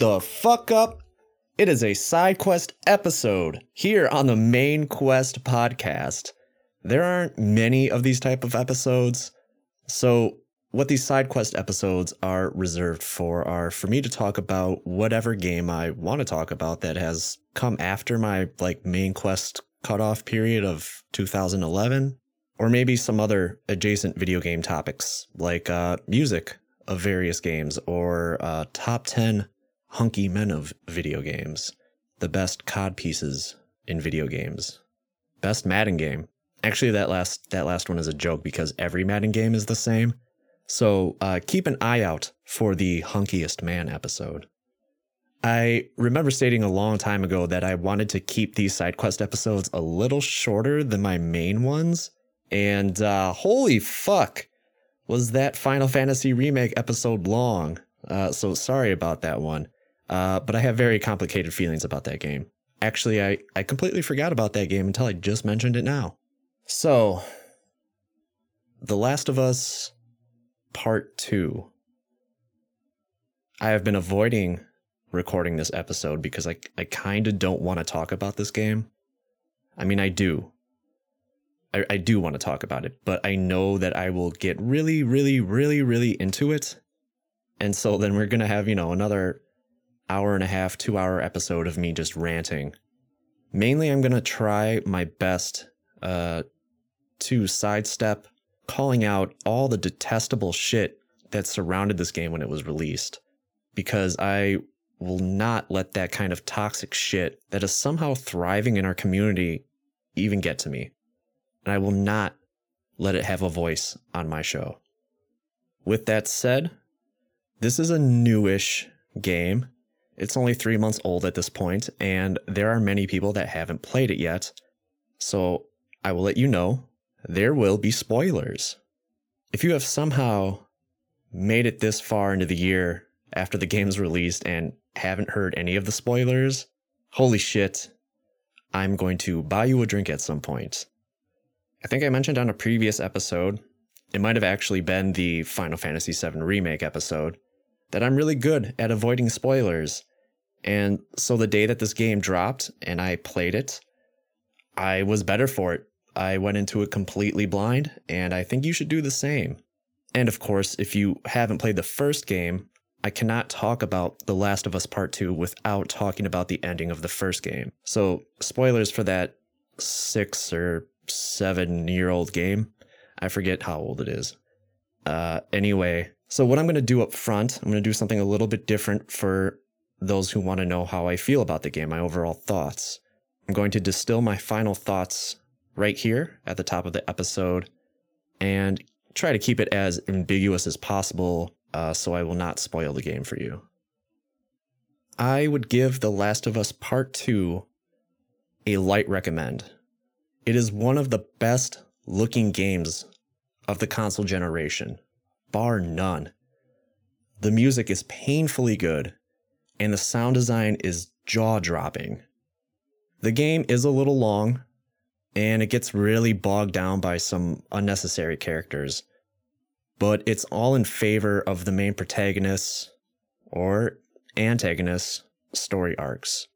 The fuck up. It is a side quest episode here on the Main Quest podcast. There aren't many of these type of episodes. So what these side quest episodes are reserved for are for me to talk about whatever game I want to talk about that has come after my like main quest cutoff period of 2011 or maybe some other adjacent video game topics like uh, music of various games or uh, top 10 hunky men of video games, the best COD pieces in video games, best Madden game. Actually, that last that last one is a joke because every Madden game is the same. So uh, keep an eye out for the hunkiest man episode. I remember stating a long time ago that I wanted to keep these side quest episodes a little shorter than my main ones, and uh, holy fuck, was that Final Fantasy Remake episode long. Uh, so sorry about that one. Uh, but I have very complicated feelings about that game. Actually, I, I completely forgot about that game until I just mentioned it now. So, The Last of Us Part 2. I have been avoiding recording this episode because I, I kind of don't want to talk about this game. I mean, I do. I, I do want to talk about it, but I know that I will get really, really, really, really into it. And so then we're going to have, you know, another hour and a half, two hour episode of me just ranting. Mainly, I'm going to try my best uh, to sidestep calling out all the detestable shit that surrounded this game when it was released. Because I will not let that kind of toxic shit that is somehow thriving in our community even get to me and I will not let it have a voice on my show. With that said, this is a newish game. It's only three months old at this point, and there are many people that haven't played it yet. So I will let you know there will be spoilers. If you have somehow made it this far into the year after the game's released and haven't heard any of the spoilers, holy shit, I'm going to buy you a drink at some point. I think I mentioned on a previous episode, it might have actually been the Final Fantasy VII Remake episode, that I'm really good at avoiding spoilers. And so the day that this game dropped and I played it, I was better for it. I went into it completely blind, and I think you should do the same. And of course, if you haven't played the first game, I cannot talk about The Last of Us Part 2 without talking about the ending of the first game. So, spoilers for that six or seven year old game. I forget how old it is. Uh, anyway, so what I'm going to do up front, I'm going to do something a little bit different for those who want to know how I feel about the game, my overall thoughts. I'm going to distill my final thoughts right here at the top of the episode and try to keep it as ambiguous as possible uh, so I will not spoil the game for you. I would give The Last of Us Part 2 a light recommend. It is one of the best looking games of the console generation, bar none. The music is painfully good, and the sound design is jaw dropping. The game is a little long, and it gets really bogged down by some unnecessary characters, but it's all in favor of the main protagonist's or antagonist's story arcs.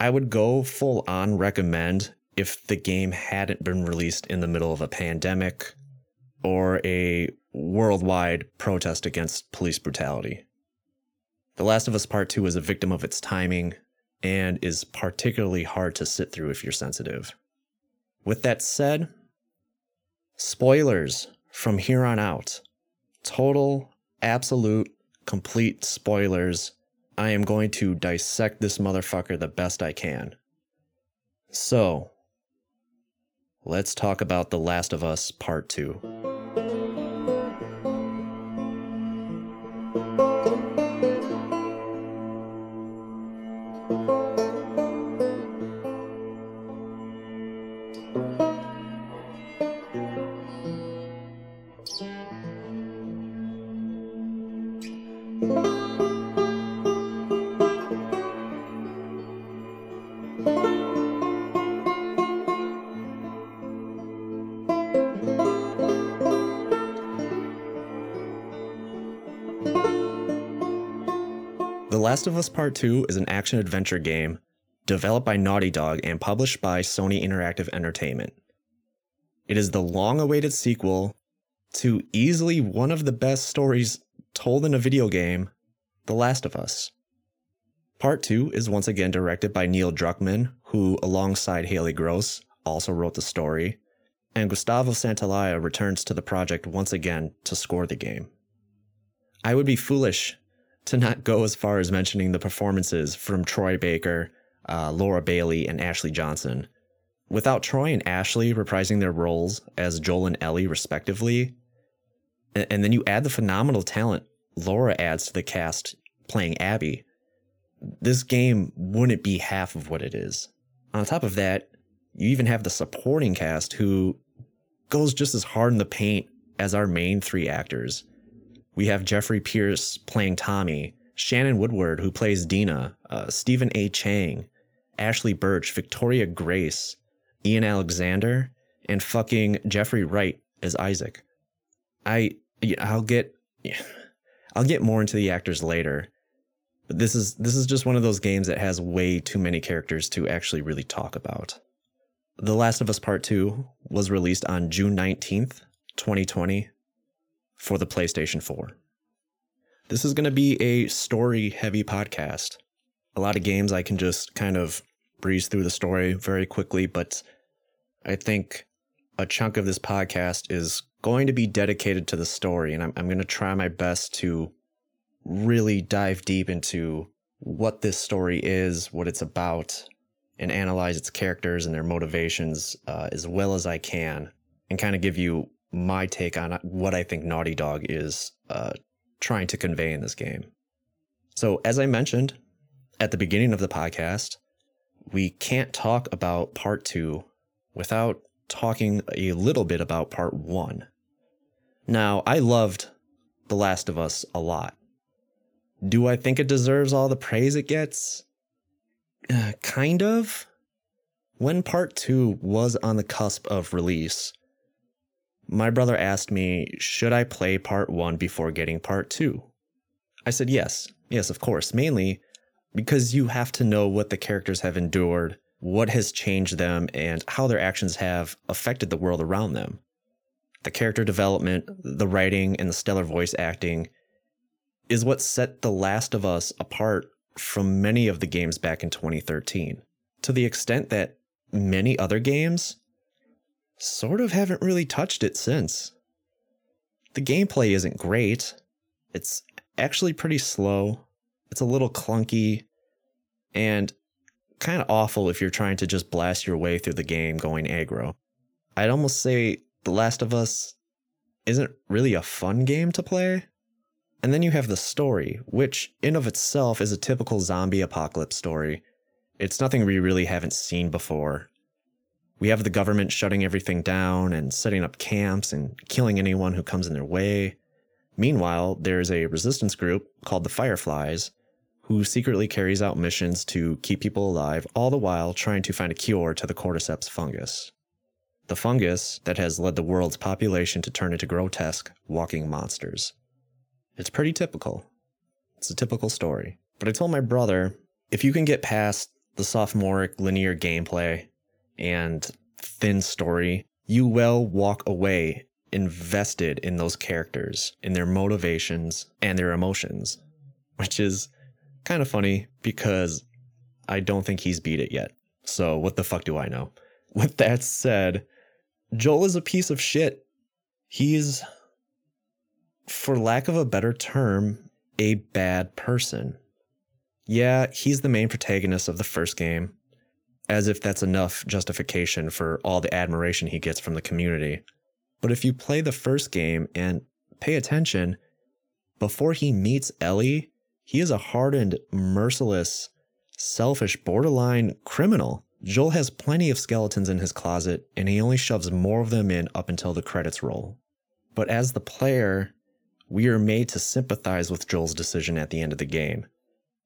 I would go full on recommend if the game hadn't been released in the middle of a pandemic or a worldwide protest against police brutality. The Last of Us Part 2 is a victim of its timing and is particularly hard to sit through if you're sensitive. With that said, spoilers from here on out. Total, absolute, complete spoilers. I am going to dissect this motherfucker the best I can. So, let's talk about The Last of Us Part 2. Last of Us Part 2 is an action adventure game developed by Naughty Dog and published by Sony Interactive Entertainment. It is the long awaited sequel to easily one of the best stories told in a video game, The Last of Us. Part 2 is once again directed by Neil Druckmann, who, alongside Halley Gross, also wrote the story, and Gustavo Santaolalla returns to the project once again to score the game. I would be foolish to not go as far as mentioning the performances from Troy Baker, uh, Laura Bailey, and Ashley Johnson. Without Troy and Ashley reprising their roles as Joel and Ellie, respectively, and, and then you add the phenomenal talent Laura adds to the cast playing Abby, this game wouldn't be half of what it is. On top of that, you even have the supporting cast who goes just as hard in the paint as our main three actors. We have Jeffrey Pierce playing Tommy, Shannon Woodward, who plays Dina, uh, Stephen A. Chang, Ashly Burch, Victoria Grace, Ian Alexander, and fucking Jeffrey Wright as Isaac. I I'll get I'll get more into the actors later. But this is this is just one of those games that has way too many characters to actually really talk about. The Last of Us Part 2 was released on June 19th, 2020 for the PlayStation 4. This is going to be a story heavy podcast. A lot of games I can just kind of breeze through the story very quickly, but I think a chunk of this podcast is going to be dedicated to the story, and I'm, I'm going to try my best to really dive deep into what this story is, what it's about, and analyze its characters and their motivations uh, as well as I can, and kind of give you my take on what I think Naughty Dog is uh, trying to convey in this game. So, as I mentioned at the beginning of the podcast, we can't talk about part two without talking a little bit about part one. Now, I loved The Last of Us a lot. Do I think it deserves all the praise it gets? Uh, kind of. When part two was on the cusp of release, my brother asked me, should I play part one before getting part two? I said yes, yes, of course, mainly because you have to know what the characters have endured, what has changed them, and how their actions have affected the world around them. The character development, the writing, and the stellar voice acting is what set The Last of Us apart from many of the games back in 2013, to the extent that many other games sort of haven't really touched it since. The gameplay isn't great, it's actually pretty slow, it's a little clunky, and kind of awful if you're trying to just blast your way through the game going aggro. I'd almost say The Last of Us isn't really a fun game to play. And then you have the story, which in of itself is a typical zombie apocalypse story. It's nothing we really haven't seen before. We have the government shutting everything down and setting up camps and killing anyone who comes in their way. Meanwhile, there's a resistance group called the Fireflies who secretly carries out missions to keep people alive, all the while trying to find a cure to the cordyceps fungus. The fungus that has led the world's population to turn into grotesque, walking monsters. It's pretty typical. It's a typical story. But I told my brother if you can get past the sophomoric linear gameplay and thin story, you will walk away invested in those characters, in their motivations and their emotions, which is kind of funny because I don't think he's beat it yet. So what the fuck do I know? With that said, Joel is a piece of shit. He's for lack of a better term, a bad person. Yeah, he's the main protagonist of the first game, as if that's enough justification for all the admiration he gets from the community. But if you play the first game and pay attention, before he meets Ellie, he is a hardened, merciless, selfish, borderline criminal. Joel has plenty of skeletons in his closet, and he only shoves more of them in up until the credits roll. But as the player, we are made to sympathize with Joel's decision at the end of the game.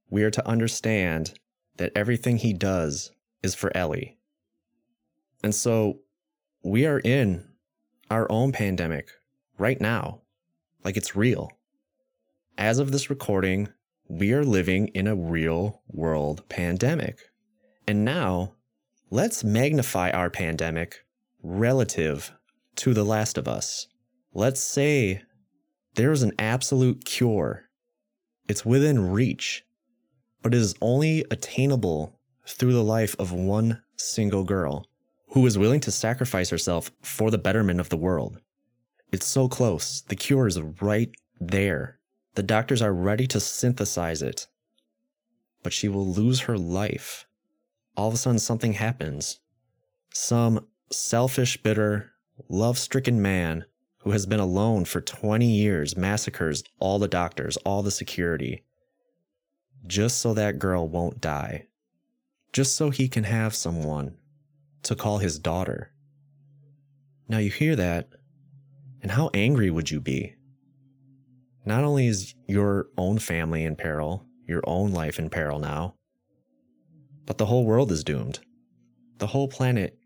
We are to understand that everything he does is for Ellie. And so we are in our own pandemic right now. Like it's real. As of this recording, we are living in a real world pandemic. And now, let's magnify our pandemic relative to The Last of Us. Let's say there is an absolute cure. It's within reach, but it is only attainable through the life of one single girl who is willing to sacrifice herself for the betterment of the world. It's so close. The cure is right there. The doctors are ready to synthesize it. But she will lose her life. All of a sudden, something happens. Some selfish, bitter, love stricken man who has been alone for 20 years massacres all the doctors, all the security, just so that girl won't die. Just so he can have someone to call his daughter. Now you hear that, and how angry would you be? Not only is your own family in peril, your own life in peril now, but the whole world is doomed. The whole planet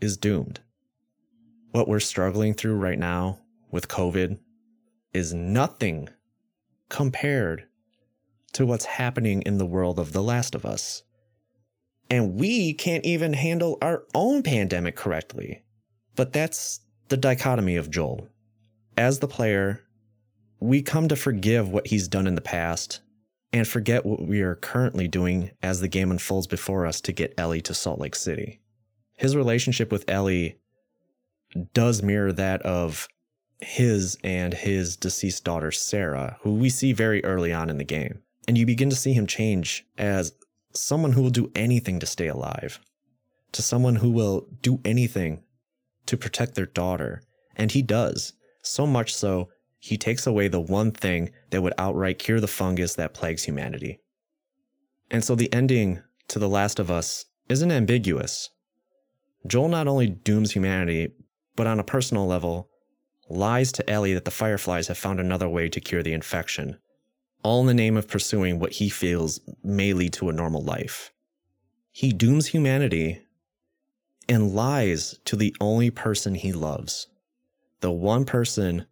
is doomed. What we're struggling through right now with COVID is nothing compared to what's happening in the world of The Last of Us. And we can't even handle our own pandemic correctly. But that's the dichotomy of Joel. As the player, we come to forgive what he's done in the past and forget what we are currently doing as the game unfolds before us to get Ellie to Salt Lake City. His relationship with Ellie does mirror that of his and his deceased daughter, Sarah, who we see very early on in the game. And you begin to see him change as someone who will do anything to stay alive, to someone who will do anything to protect their daughter. And he does, so much so he takes away the one thing that would outright cure the fungus that plagues humanity. And so the ending to The Last of Us isn't ambiguous. Joel not only dooms humanity, but on a personal level, lies to Ellie that the Fireflies have found another way to cure the infection, all in the name of pursuing what he feels may lead to a normal life. He dooms humanity and lies to the only person he loves, the one person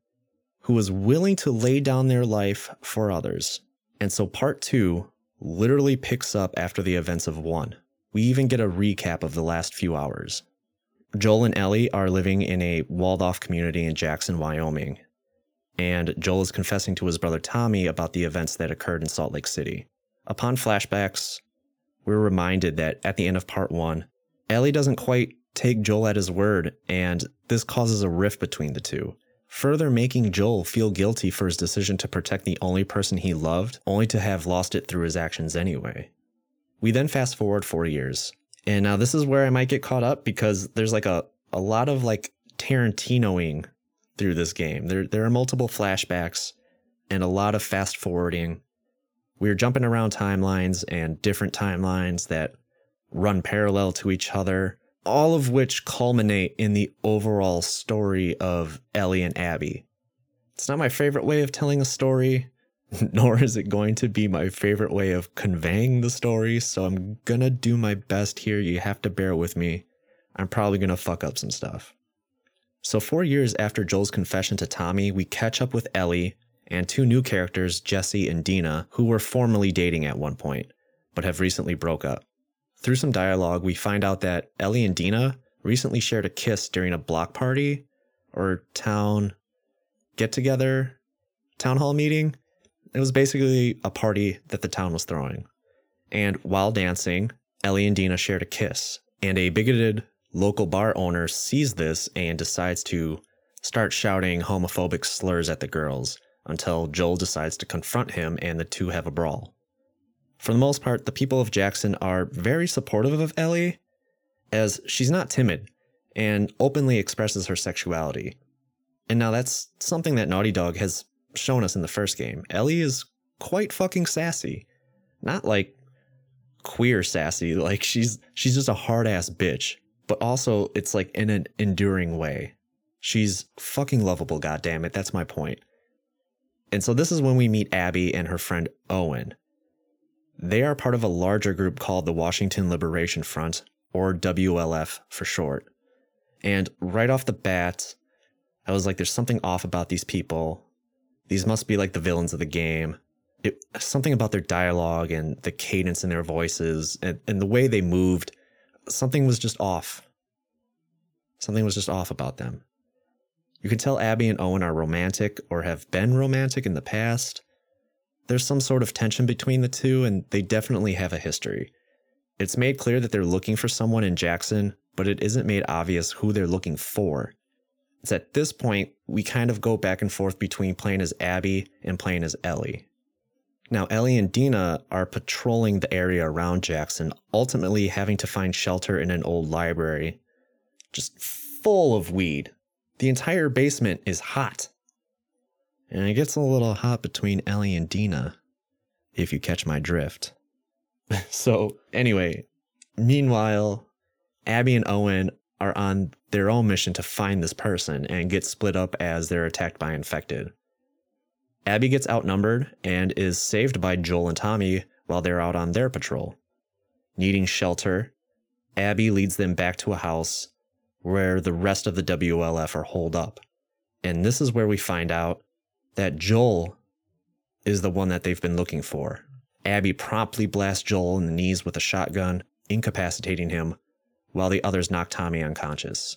who was willing to lay down their life for others. And so part two literally picks up after the events of one. We even get a recap of the last few hours. Joel and Ellie are living in a walled off community in Jackson, Wyoming. And Joel is confessing to his brother Tommy about the events that occurred in Salt Lake City. Upon flashbacks, we're reminded that at the end of part one, Ellie doesn't quite take Joel at his word, and this causes a rift between the two further making Joel feel guilty for his decision to protect the only person he loved, only to have lost it through his actions anyway. We then fast forward four years. And now this is where I might get caught up because there's like a, a lot of like Tarantinoing through this game. There there are multiple flashbacks and a lot of fast forwarding. We're jumping around timelines and different timelines that run parallel to each other all of which culminate in the overall story of Ellie and Abby. It's not my favorite way of telling a story, nor is it going to be my favorite way of conveying the story, so I'm gonna do my best here. You have to bear with me. I'm probably gonna fuck up some stuff. So, four years after Joel's confession to Tommy, we catch up with Ellie and two new characters, Jesse and Dina, who were formerly dating at one point, but have recently broke up. Through some dialogue, we find out that Ellie and Dina recently shared a kiss during a block party or town get together, town hall meeting. It was basically a party that the town was throwing. And while dancing, Ellie and Dina shared a kiss. And a bigoted local bar owner sees this and decides to start shouting homophobic slurs at the girls until Joel decides to confront him and the two have a brawl. For the most part, the people of Jackson are very supportive of Ellie, as she's not timid and openly expresses her sexuality. And now that's something that Naughty Dog has shown us in the first game. Ellie is quite fucking sassy. Not like queer sassy, like she's she's just a hard ass bitch, but also it's like in an enduring way. She's fucking lovable, goddammit. That's my point. And so this is when we meet Abby and her friend Owen. They are part of a larger group called the Washington Liberation Front, or WLF for short. And right off the bat, I was like, there's something off about these people. These must be like the villains of the game. it, something about their dialogue and the cadence in their voices and, and the way they moved, something was just off. Something was just off about them. You can tell Abby and Owen are romantic or have been romantic in the past. There's some sort of tension between the two, and they definitely have a history. It's made clear that they're looking for someone in Jackson, but it isn't made obvious who they're looking for. It's at this point we kind of go back and forth between playing as Abby and playing as Ellie. Now, Ellie and Dina are patrolling the area around Jackson, ultimately having to find shelter in an old library. Just full of weed. The entire basement is hot. And it gets a little hot between Ellie and Dina, if you catch my drift. so, anyway, meanwhile, Abby and Owen are on their own mission to find this person and get split up as they're attacked by infected. Abby gets outnumbered and is saved by Joel and Tommy while they're out on their patrol. Needing shelter, Abby leads them back to a house where the rest of the WLF are holed up. And this is where we find out that Joel is the one that they've been looking for. Abby promptly blasts Joel in the knees with a shotgun, incapacitating him, while the others knock Tommy unconscious.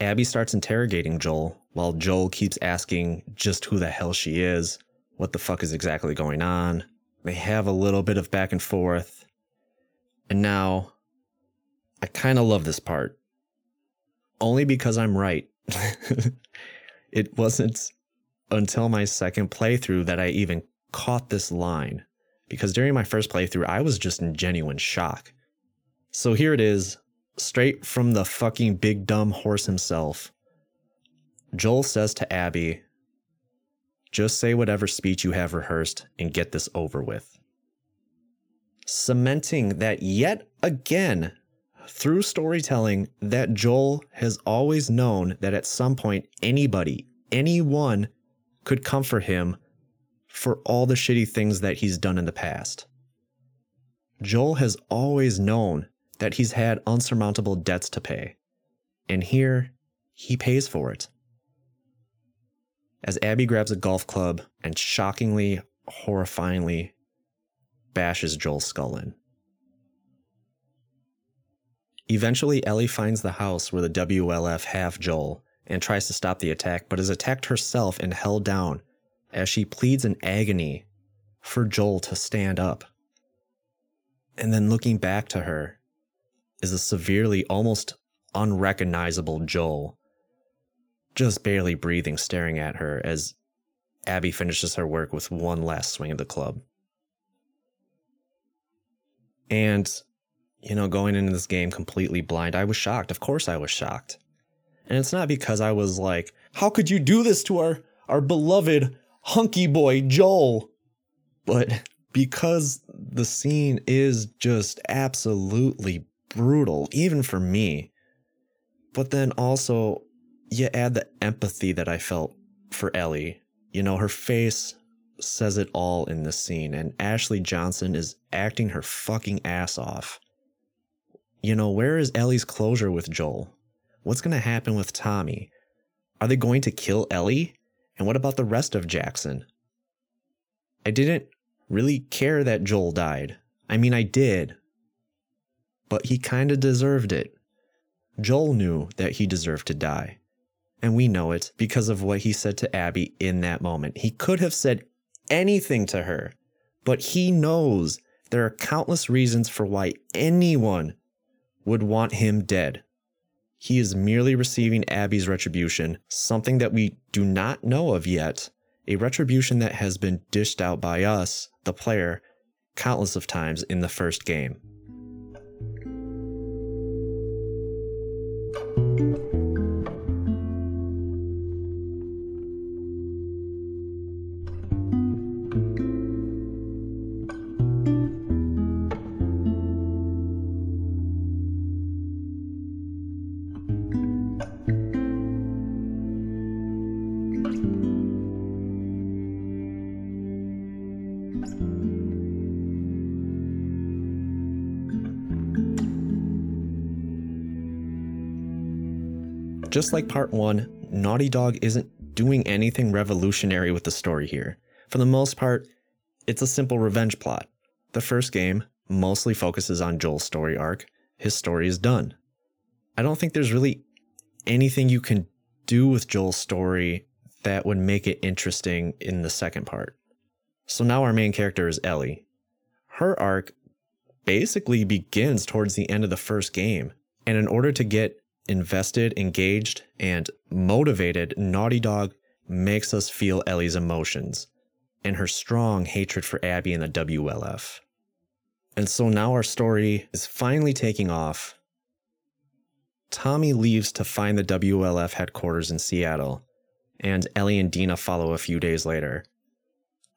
Abby starts interrogating Joel, while Joel keeps asking just who the hell she is, what the fuck is exactly going on. They have a little bit of back and forth. And now, I kind of love this part. Only because I'm right. it wasn't until my second playthrough that I even caught this line. Because during my first playthrough, I was just in genuine shock. So here it is, straight from the fucking big dumb horse himself. Joel says to Abby, just say whatever speech you have rehearsed and get this over with. Cementing that yet again, through storytelling, that Joel has always known that at some point anybody, anyone could comfort him for all the shitty things that he's done in the past. Joel has always known that he's had unsurmountable debts to pay. And here, he pays for it. As Abby grabs a golf club and shockingly, horrifyingly bashes Joel's skull in. Eventually, Ellie finds the house where the WLF have Joel and tries to stop the attack, but is attacked herself and held down as she pleads in agony for Joel to stand up. And then looking back to her, is a severely, almost unrecognizable Joel, just barely breathing, staring at her as Abby finishes her work with one last swing of the club. And, you know, going into this game completely blind, I was shocked. Of course, I was shocked. And it's not because I was like, how could you do this to our, our beloved hunky boy Joel? But because the scene is just absolutely brutal, even for me. But then also, you add the empathy that I felt for Ellie. You know, her face says it all in this scene, and Ashley Johnson is acting her fucking ass off. You know, where is Ellie's closure with Joel? What's going to happen with Tommy? Are they going to kill Ellie? And what about the rest of Jackson? I didn't really care that Joel died. I mean, I did, but he kinda deserved it. Joel knew that he deserved to die. And we know it because of what he said to Abby in that moment. He could have said anything to her, but he knows there are countless reasons for why anyone would want him dead. He is merely receiving Abby's retribution, something that we do not know of yet, a retribution that has been dished out by us, the player, countless of times in the first game. Just like part one, Naughty Dog isn't doing anything revolutionary with the story here. For the most part, It's a simple revenge plot. The first game mostly focuses on Joel's story arc. His story is done. I don't think there's really anything you can do with Joel's story that would make it interesting in the second part. So now our main character is Ellie. Her arc basically begins towards the end of the first game. And in order to get invested, engaged, and motivated, Naughty Dog makes us feel Ellie's emotions and her strong hatred for Abby and the WLF. And so now our story is finally taking off. Tommy leaves to find the WLF headquarters in Seattle, and Ellie and Dina follow a few days later.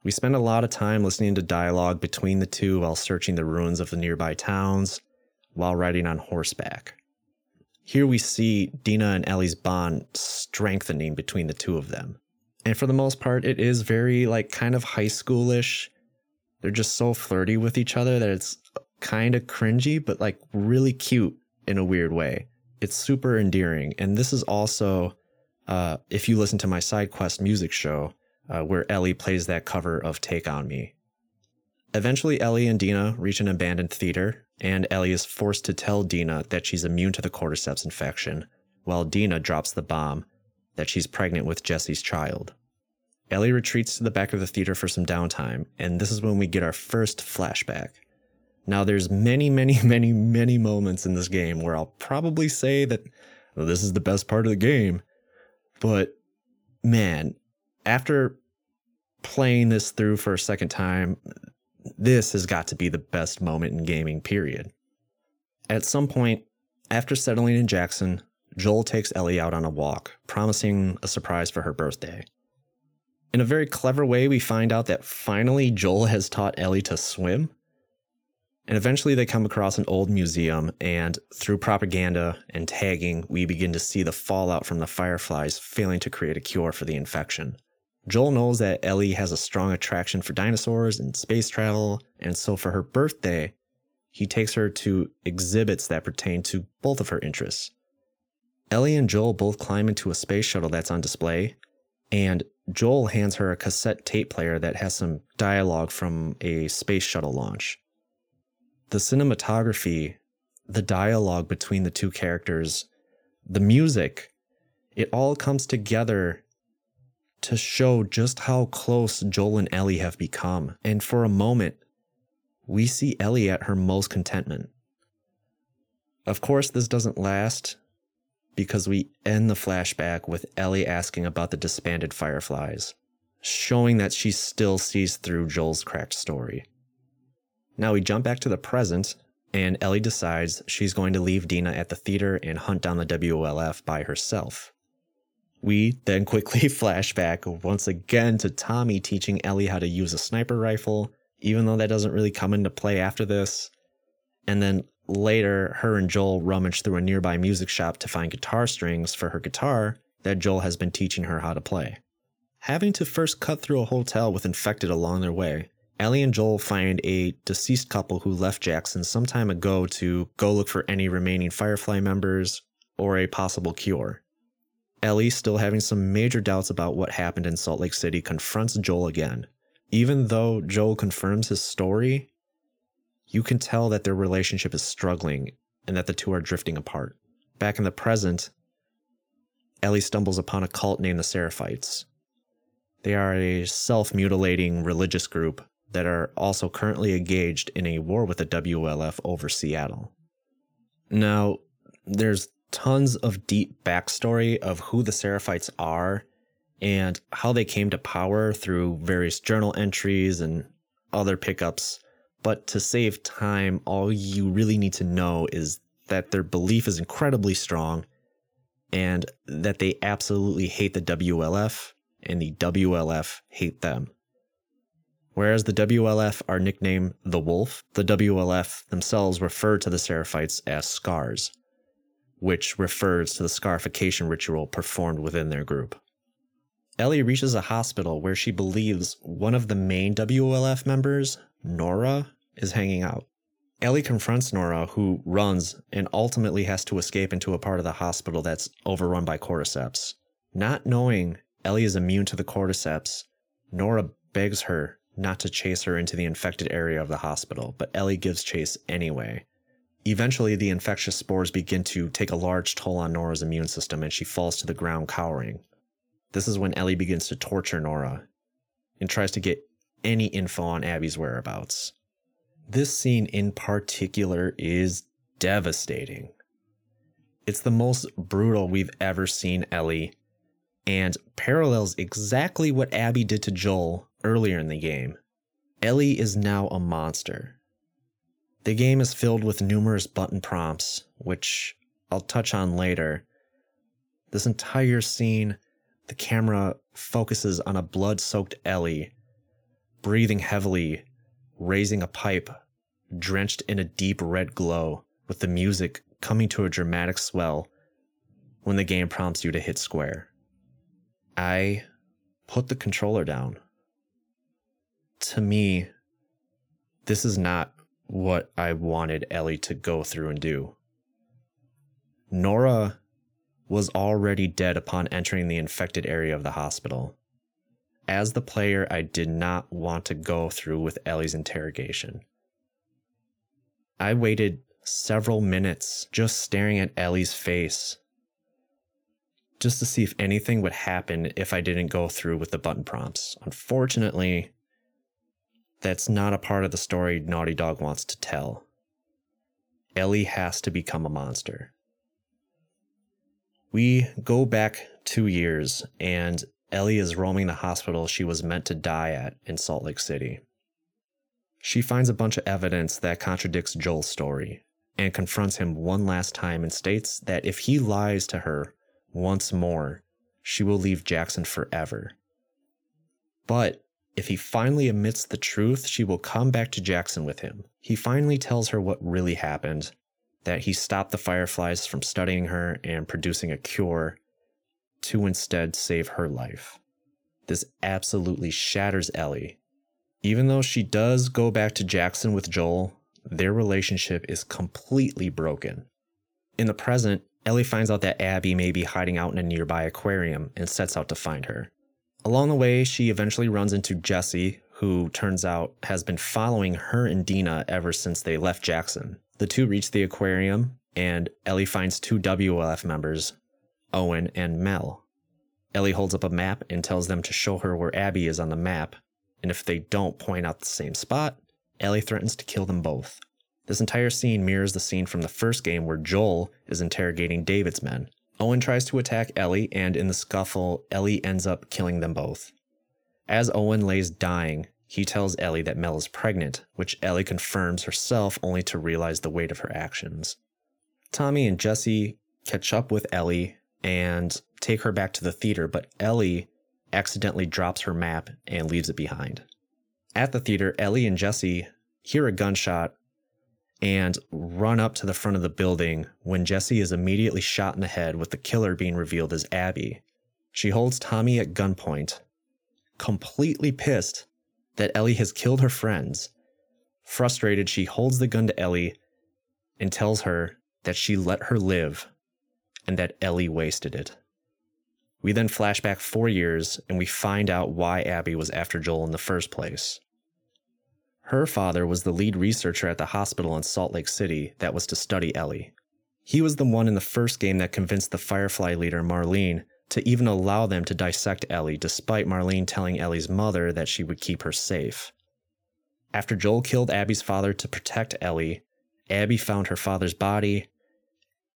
We spend a lot of time listening to dialogue between the two while searching the ruins of the nearby towns, while riding on horseback. Here we see Dina and Ellie's bond strengthening between the two of them. And for the most part, it is very like kind of high schoolish. They're just so flirty with each other that it's kind of cringy, but like really cute in a weird way. It's super endearing. And this is also, uh, if you listen to my side quest music show, uh, where Ellie plays that cover of Take On Me. Eventually, Ellie and Dina reach an abandoned theater, and Ellie is forced to tell Dina that she's immune to the cordyceps infection, while Dina drops the bomb that she's pregnant with Jesse's child. Ellie retreats to the back of the theater for some downtime, and this is when we get our first flashback. Now, there's many, many, many, many moments in this game where I'll probably say that well, this is the best part of the game, but man, after playing this through for a second time, this has got to be the best moment in gaming, period. At some point, after settling in Jackson, Joel takes Ellie out on a walk, promising a surprise for her birthday. In a very clever way, we find out that finally Joel has taught Ellie to swim. And eventually they come across an old museum, and through propaganda and tagging, we begin to see the fallout from the fireflies failing to create a cure for the infection. Joel knows that Ellie has a strong attraction for dinosaurs and space travel, and so for her birthday, he takes her to exhibits that pertain to both of her interests. Ellie and Joel both climb into a space shuttle that's on display, and Joel hands her a cassette tape player that has some dialogue from a space shuttle launch. The cinematography, the dialogue between the two characters, the music, it all comes together to show just how close Joel and Ellie have become. And for a moment, we see Ellie at her most contentment. Of course, this doesn't last because we end the flashback with Ellie asking about the disbanded Fireflies, showing that she still sees through Joel's cracked story. Now we jump back to the present, and Ellie decides she's going to leave Dina at the theater and hunt down the WLF by herself. We then quickly flash back once again to Tommy teaching Ellie how to use a sniper rifle, even though that doesn't really come into play after this. And then Later, her and Joel rummage through a nearby music shop to find guitar strings for her guitar that Joel has been teaching her how to play. Having to first cut through a hotel with infected along their way, Ellie and Joel find a deceased couple who left Jackson some time ago to go look for any remaining Firefly members or a possible cure. Ellie, still having some major doubts about what happened in Salt Lake City, confronts Joel again. Even though Joel confirms his story, you can tell that their relationship is struggling and that the two are drifting apart. Back in the present, Ellie stumbles upon a cult named the Seraphites. They are a self mutilating religious group that are also currently engaged in a war with the WLF over Seattle. Now, there's tons of deep backstory of who the Seraphites are and how they came to power through various journal entries and other pickups but to save time, all you really need to know is that their belief is incredibly strong and that they absolutely hate the WLF and the WLF hate them. Whereas the WLF are nicknamed the Wolf, the WLF themselves refer to the Seraphites as Scars, which refers to the scarification ritual performed within their group. Ellie reaches a hospital where she believes one of the main WLF members Nora is hanging out. Ellie confronts Nora, who runs and ultimately has to escape into a part of the hospital that's overrun by cordyceps. Not knowing Ellie is immune to the cordyceps, Nora begs her not to chase her into the infected area of the hospital, but Ellie gives chase anyway. Eventually, the infectious spores begin to take a large toll on Nora's immune system and she falls to the ground cowering. This is when Ellie begins to torture Nora and tries to get any info on Abby's whereabouts. This scene in particular is devastating. It's the most brutal we've ever seen Ellie and parallels exactly what Abby did to Joel earlier in the game. Ellie is now a monster. The game is filled with numerous button prompts, which I'll touch on later. This entire scene, the camera focuses on a blood soaked Ellie, breathing heavily, raising a pipe, drenched in a deep red glow, with the music coming to a dramatic swell when the game prompts you to hit square. I put the controller down. To me, this is not what I wanted Ellie to go through and do. Nora was already dead upon entering the infected area of the hospital. As the player, I did not want to go through with Ellie's interrogation. I waited several minutes just staring at Ellie's face just to see if anything would happen if I didn't go through with the button prompts. Unfortunately, that's not a part of the story Naughty Dog wants to tell. Ellie has to become a monster. We go back two years, and Ellie is roaming the hospital she was meant to die at in Salt Lake City. She finds a bunch of evidence that contradicts Joel's story and confronts him one last time and states that if he lies to her once more, she will leave Jackson forever. But if he finally admits the truth, she will come back to Jackson with him. He finally tells her what really happened that he stopped the Fireflies from studying her and producing a cure to instead save her life. This absolutely shatters Ellie. Even though she does go back to Jackson with Joel, their relationship is completely broken. In the present, Ellie finds out that Abby may be hiding out in a nearby aquarium and sets out to find her. Along the way, she eventually runs into Jesse, who turns out has been following her and Dina ever since they left Jackson. The two reach the aquarium, and Ellie finds two WLF members, Owen and Mel. Ellie holds up a map and tells them to show her where Abby is on the map, and if they don't point out the same spot, Ellie threatens to kill them both. This entire scene mirrors the scene from the first game where Joel is interrogating David's men. Owen tries to attack Ellie, and in the scuffle, Ellie ends up killing them both. As Owen lays dying, he tells Ellie that Mel is pregnant, which Ellie confirms herself only to realize the weight of her actions. Tommy and Jesse catch up with Ellie and take her back to the theater, but Ellie accidentally drops her map and leaves it behind. At the theater, Ellie and Jesse hear a gunshot and run up to the front of the building when Jesse is immediately shot in the head with the killer being revealed as Abby. She holds Tommy at gunpoint, completely pissed that Ellie has killed her friends. Frustrated, she holds the gun to Ellie and tells her that she let her live and that Ellie wasted it. We then flash back four years and we find out why Abby was after Joel in the first place. Her father was the lead researcher at the hospital in Salt Lake City that was to study Ellie. He was the one in the first game that convinced the Firefly leader, Marlene, to even allow them to dissect Ellie, despite Marlene telling Ellie's mother that she would keep her safe. After Joel killed Abby's father to protect Ellie, Abby found her father's body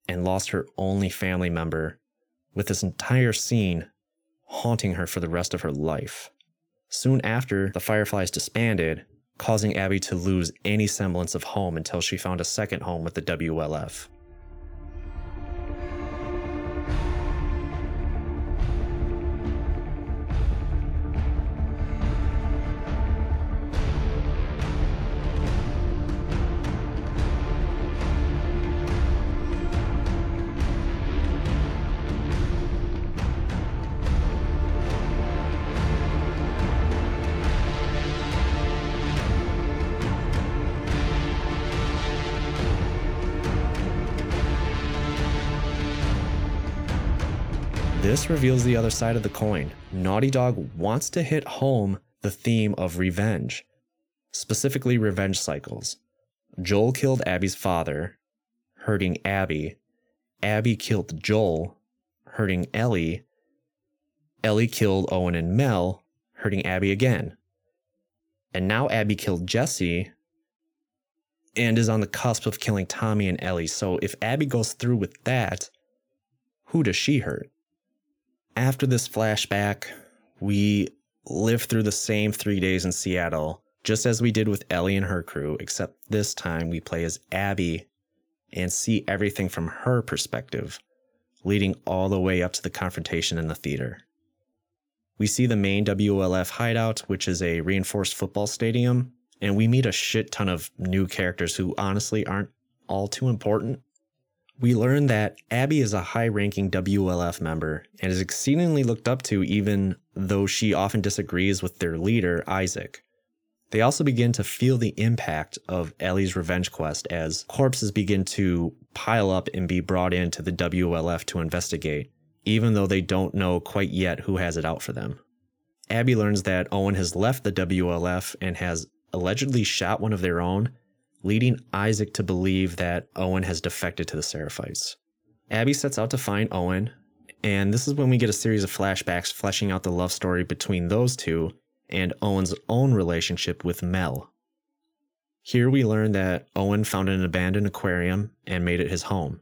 and lost her only family member, with this entire scene haunting her for the rest of her life. Soon after the Fireflies disbanded, causing Abby to lose any semblance of home until she found a second home with the WLF. Reveals the other side of the coin. Naughty Dog wants to hit home the theme of revenge, specifically revenge cycles. Joel killed Abby's father, hurting Abby. Abby killed Joel, hurting Ellie. Ellie killed Owen and Mel, hurting Abby again. And now Abby killed Jesse and is on the cusp of killing Tommy and Ellie. So if Abby goes through with that, who does she hurt? After this flashback, we live through the same three days in Seattle, just as we did with Ellie and her crew, except this time we play as Abby and see everything from her perspective, leading all the way up to the confrontation in the theater. We see the main WLF hideout, which is a reinforced football stadium, and we meet a shit ton of new characters who honestly aren't all too important. We learn that Abby is a high ranking WLF member and is exceedingly looked up to, even though she often disagrees with their leader, Isaac. They also begin to feel the impact of Ellie's revenge quest as corpses begin to pile up and be brought into the WLF to investigate, even though they don't know quite yet who has it out for them. Abby learns that Owen has left the WLF and has allegedly shot one of their own leading Isaac to believe that Owen has defected to the Seraphites. Abby sets out to find Owen, and this is when we get a series of flashbacks fleshing out the love story between those two and Owen's own relationship with Mel. Here we learn that Owen found an abandoned aquarium and made it his home.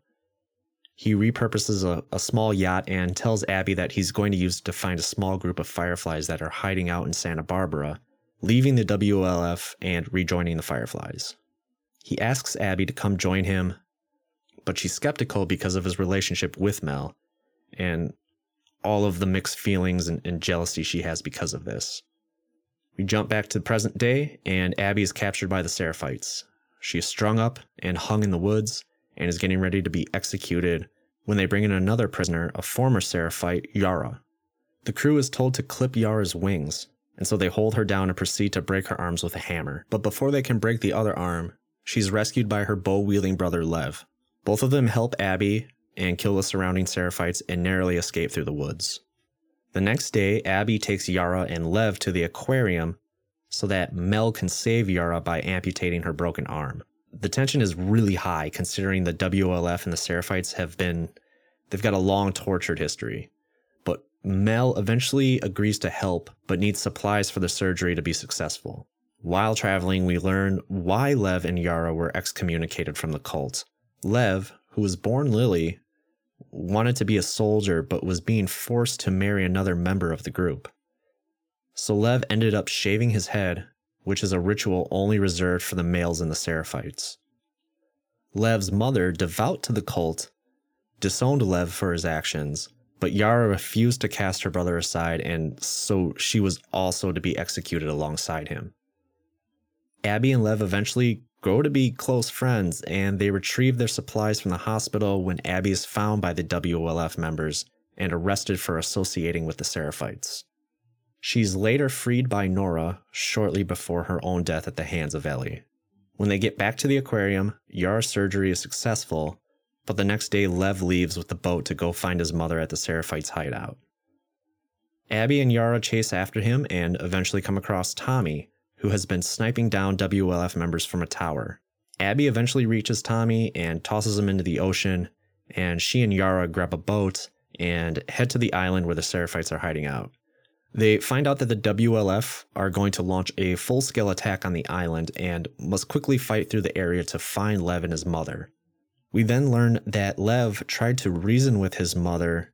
He repurposes a, a, small yacht and tells Abby that he's going to use it to find a small group of fireflies that are hiding out in Santa Barbara, leaving the WLF and rejoining the fireflies. He asks Abby to come join him, but she's skeptical because of his relationship with Mel and all of the mixed feelings and, and jealousy she has because of this. We jump back to the present day, and Abby is captured by the Seraphites. She is strung up and hung in the woods and is getting ready to be executed when they bring in another prisoner, a former Seraphite, Yara. The crew is told to clip Yara's wings, and so they hold her down and proceed to break her arms with a hammer. But before they can break the other arm, She's rescued by her bow wielding brother Lev. Both of them help Abby and kill the surrounding Seraphites and narrowly escape through the woods. The next day, Abby takes Yara and Lev to the aquarium so that Mel can save Yara by amputating her broken arm. The tension is really high considering the WLF and the Seraphites have been, they've got a long tortured history. But Mel eventually agrees to help, but needs supplies for the surgery to be successful. While traveling, we learn why Lev and Yara were excommunicated from the cult. Lev, who was born Lily, wanted to be a soldier but was being forced to marry another member of the group. So Lev ended up shaving his head, which is a ritual only reserved for the males in the Seraphites. Lev's mother, devout to the cult, disowned Lev for his actions, but Yara refused to cast her brother aside, and so she was also to be executed alongside him. Abby and Lev eventually grow to be close friends and they retrieve their supplies from the hospital when Abby is found by the WLF members and arrested for associating with the Seraphites. She's later freed by Nora shortly before her own death at the hands of Ellie. When they get back to the aquarium, Yara's surgery is successful, but the next day Lev leaves with the boat to go find his mother at the Seraphites' hideout. Abby and Yara chase after him and eventually come across Tommy, who has been sniping down WLF members from a tower. Abby eventually reaches Tommy and tosses him into the ocean, and she and Yara grab a boat and head to the island where the Seraphites are hiding out. They find out that the WLF are going to launch a full scale attack on the island and must quickly fight through the area to find Lev and his mother. We then learn that Lev tried to reason with his mother,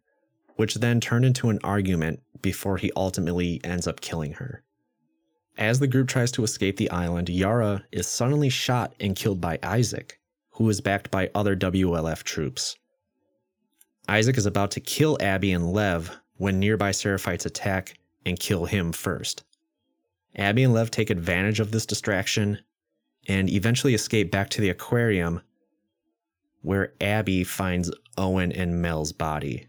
which then turned into an argument before he ultimately ends up killing her. As the group tries to escape the island, Yara is suddenly shot and killed by Isaac, who is backed by other WLF troops. Isaac is about to kill Abby and Lev when nearby Seraphites attack and kill him first. Abby and Lev take advantage of this distraction and eventually escape back to the aquarium where Abby finds Owen and Mel's body.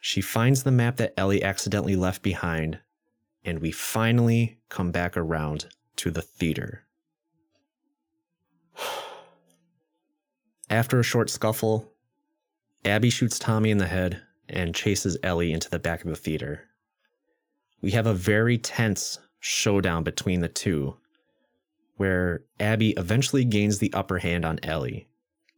She finds the map that Ellie accidentally left behind and we finally come back around to the theater. After a short scuffle, Abby shoots Tommy in the head and chases Ellie into the back of the theater. we have a very tense showdown between the two, where Abby eventually gains the upper hand on Ellie.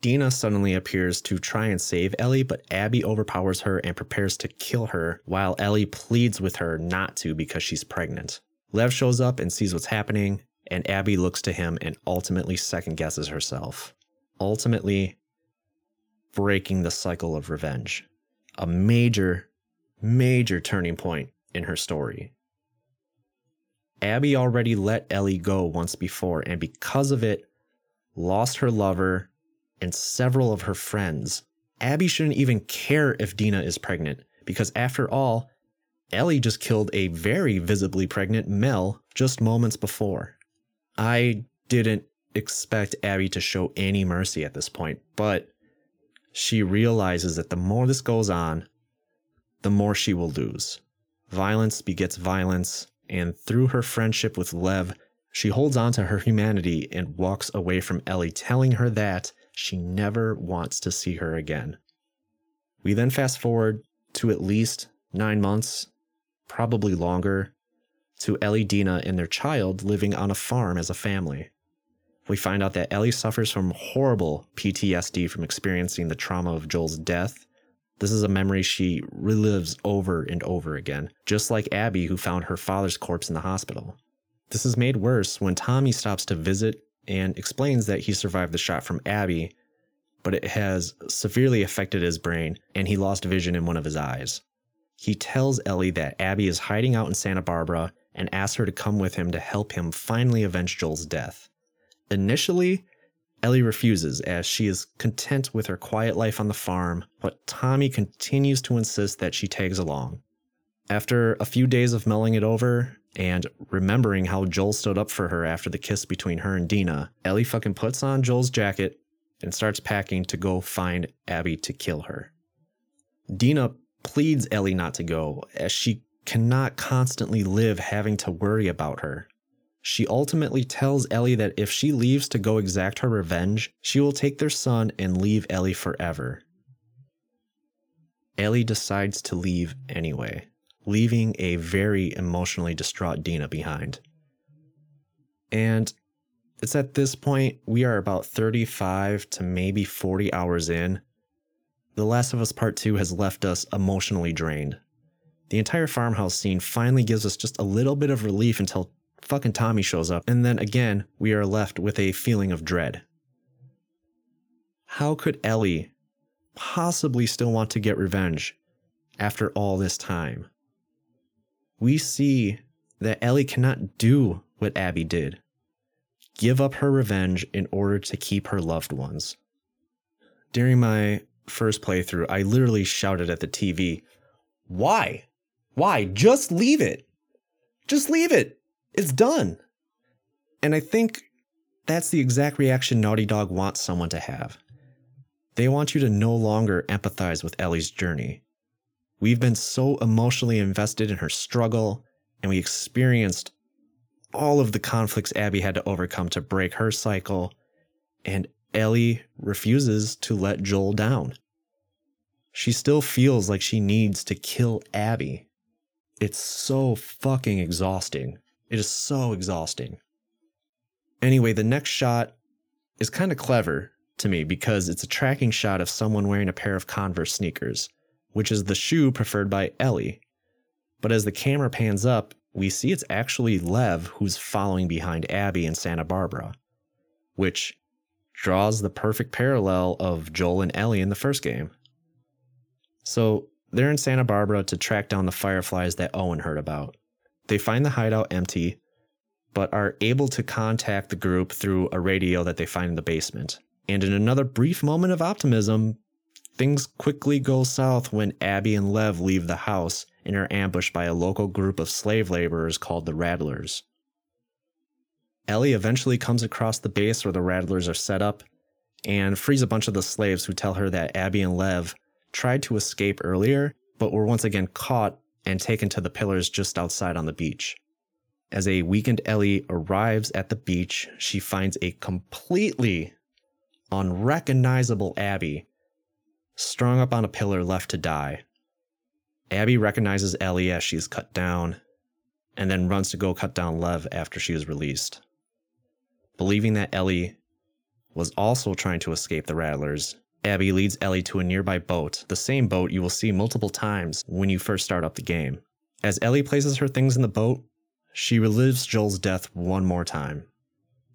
Dina suddenly appears to try and save Ellie, but Abby overpowers her and prepares to kill her, while Ellie pleads with her not to because she's pregnant. Lev shows up and sees what's happening, and Abby looks to him and ultimately second guesses herself, ultimately breaking the cycle of revenge. A major, major turning point in her story. Abby already let Ellie go once before, and because of it, lost her lover and several of her friends. Abby shouldn't even care if Dina is pregnant, because after all, Ellie just killed a very visibly pregnant Mel just moments before. I didn't expect Abby to show any mercy at this point, but she realizes that the more this goes on, the more she will lose. Violence begets violence, and through her friendship with Lev, she holds on to her humanity and walks away from Ellie, telling her that she never wants to see her again. We then fast forward to at least nine months, probably longer, to Ellie, Dina, and their child living on a farm as a family. We find out that Ellie suffers from horrible PTSD from experiencing the trauma of Joel's death. This is a memory she relives over and over again, just like Abby, who found her father's corpse in the hospital. This is made worse when Tommy stops to visit and explains that he survived the shot from Abby, but it has severely affected his brain and he lost vision in one of his eyes. He tells Ellie that Abby is hiding out in Santa Barbara and asks her to come with him to help him finally avenge Joel's death. Initially, Ellie refuses as she is content with her quiet life on the farm, but Tommy continues to insist that she tags along. After a few days of mulling it over and remembering how Joel stood up for her after the kiss between her and Dina, Ellie fucking puts on Joel's jacket and starts packing to go find Abby to kill her. Dina pleads Ellie not to go as she cannot constantly live having to worry about her. She ultimately tells Ellie that if she leaves to go exact her revenge, she will take their son and leave Ellie forever. Ellie decides to leave anyway, leaving a very emotionally distraught Dina behind. And it's at this point we are about 35 to maybe 40 hours in. The Last of Us Part 2 has left us emotionally drained. The entire farmhouse scene finally gives us just a little bit of relief until fucking Tommy shows up, and then again, we are left with a feeling of dread. How could Ellie possibly still want to get revenge after all this time? We see that Ellie cannot do what Abby did give up her revenge in order to keep her loved ones. During my first playthrough, I literally shouted at the TV, Why? Why? Just leave it. Just leave it. It's done. And I think that's the exact reaction Naughty Dog wants someone to have. They want you to no longer empathize with Ellie's journey. We've been so emotionally invested in her struggle, and we experienced all of the conflicts Abby had to overcome to break her cycle, and Ellie refuses to let Joel down. She still feels like she needs to kill Abby. It's so fucking exhausting. It is so exhausting. Anyway, the next shot is kind of clever to me because it's a tracking shot of someone wearing a pair of Converse sneakers, which is the shoe preferred by Ellie. But as the camera pans up, we see it's actually Lev who's following behind Abby in Santa Barbara, which draws the perfect parallel of Joel and Ellie in the first game. So they're in Santa Barbara to track down the fireflies that Owen heard about. They find the hideout empty, but are able to contact the group through a radio that they find in the basement. And in another brief moment of optimism, things quickly go south when Abby and Lev leave the house and are ambushed by a local group of slave laborers called the Rattlers. Ellie eventually comes across the base where the Rattlers are set up and frees a bunch of the slaves who tell her that Abby and Lev tried to escape earlier, but were once again caught and taken to the pillars just outside on the beach. As a weakened Ellie arrives at the beach, she finds a completely unrecognizable Abby strung up on a pillar left to die. Abby recognizes Ellie as she is cut down, and then runs to go cut down Lev after she is released. Believing that Ellie was also trying to escape the Rattlers, Abby leads Ellie to a nearby boat, the same boat you will see multiple times when you first start up the game. As Ellie places her things in the boat, she relives Joel's death one more time.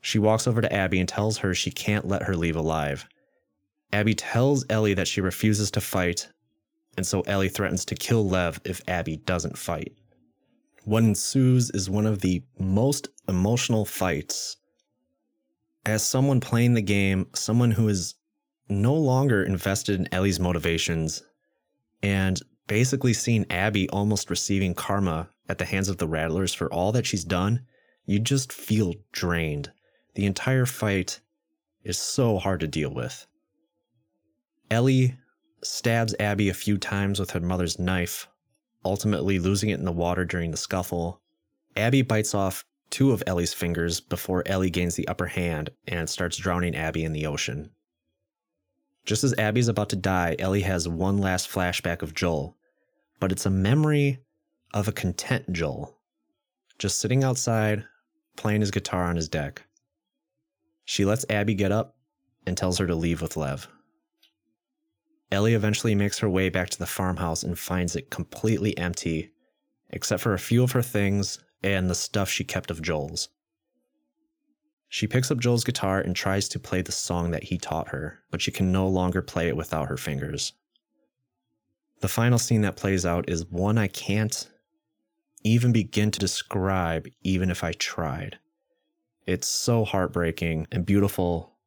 She walks over to Abby and tells her she can't let her leave alive. Abby tells Ellie that she refuses to fight, and so Ellie threatens to kill Lev if Abby doesn't fight. What ensues is one of the most emotional fights. As someone playing the game, someone who is no longer invested in Ellie's motivations, and basically seeing Abby almost receiving karma at the hands of the Rattlers for all that she's done, you just feel drained. The entire fight is so hard to deal with. Ellie stabs Abby a few times with her mother's knife, ultimately losing it in the water during the scuffle. Abby bites off two of Ellie's fingers before Ellie gains the upper hand and starts drowning Abby in the ocean. Just as Abby's about to die, Ellie has one last flashback of Joel, but it's a memory of a content Joel, just sitting outside, playing his guitar on his deck. She lets Abby get up and tells her to leave with Lev. Ellie eventually makes her way back to the farmhouse and finds it completely empty, except for a few of her things and the stuff she kept of Joel's. She picks up Joel's guitar and tries to play the song that he taught her, but she can no longer play it without her fingers. The final scene that plays out is one I can't even begin to describe, even if I tried. It's so heartbreaking and beautiful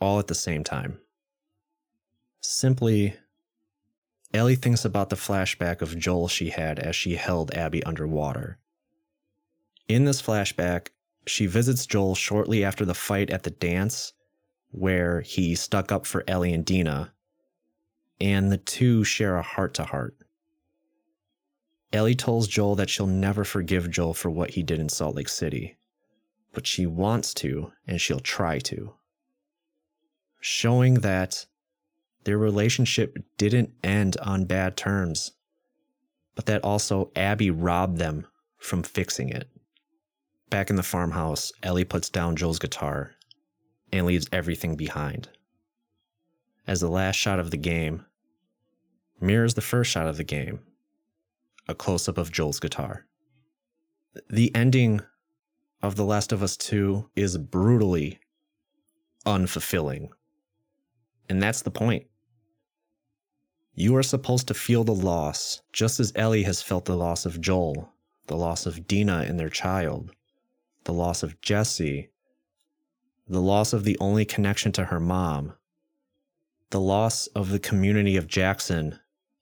all at the same time. Simply, Ellie thinks about the flashback of Joel she had as she held Abby underwater. In this flashback, she visits Joel shortly after the fight at the dance, where he stuck up for Ellie and Dina, and the two share a heart to heart. Ellie tells Joel that she'll never forgive Joel for what he did in Salt Lake City, but she wants to, and she'll try to. Showing that their relationship didn't end on bad terms, but that also Abby robbed them from fixing it. Back in the farmhouse, Ellie puts down Joel's guitar and leaves everything behind. As the last shot of the game mirrors the first shot of the game, a close up of Joel's guitar. The ending of The Last of Us 2 is brutally unfulfilling. And that's the point. You are supposed to feel the loss, just as Ellie has felt the loss of Joel, the loss of Dina and their child, the loss of Jesse, the loss of the only connection to her mom, the loss of the community of Jackson,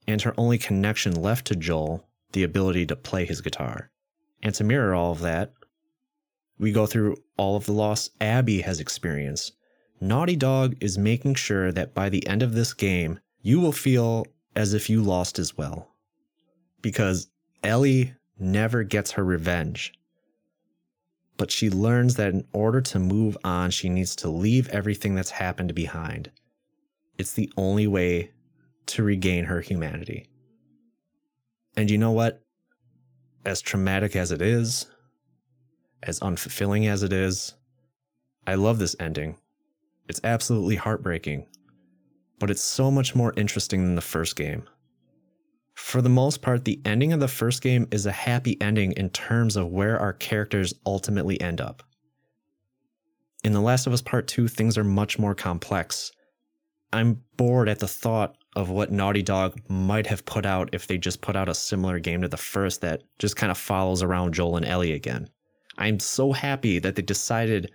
and her only connection left to Joel, the ability to play his guitar. And to mirror all of that, we go through all of the loss Abby has experienced. Naughty Dog is making sure that by the end of this game, you will feel as if you lost as well. Because Ellie never gets her revenge. But she learns that in order to move on, she needs to leave everything that's happened behind. It's the only way to regain her humanity. And you know what? As traumatic as it is, as unfulfilling as it is, I love this ending. It's absolutely heartbreaking but it's so much more interesting than the first game. For the most part, the ending of the first game is a happy ending in terms of where our characters ultimately end up. In The Last of Us Part 2, things are much more complex. I'm bored at the thought of what Naughty Dog might have put out if they just put out a similar game to the first that just kind of follows around Joel and Ellie again. I'm so happy that they decided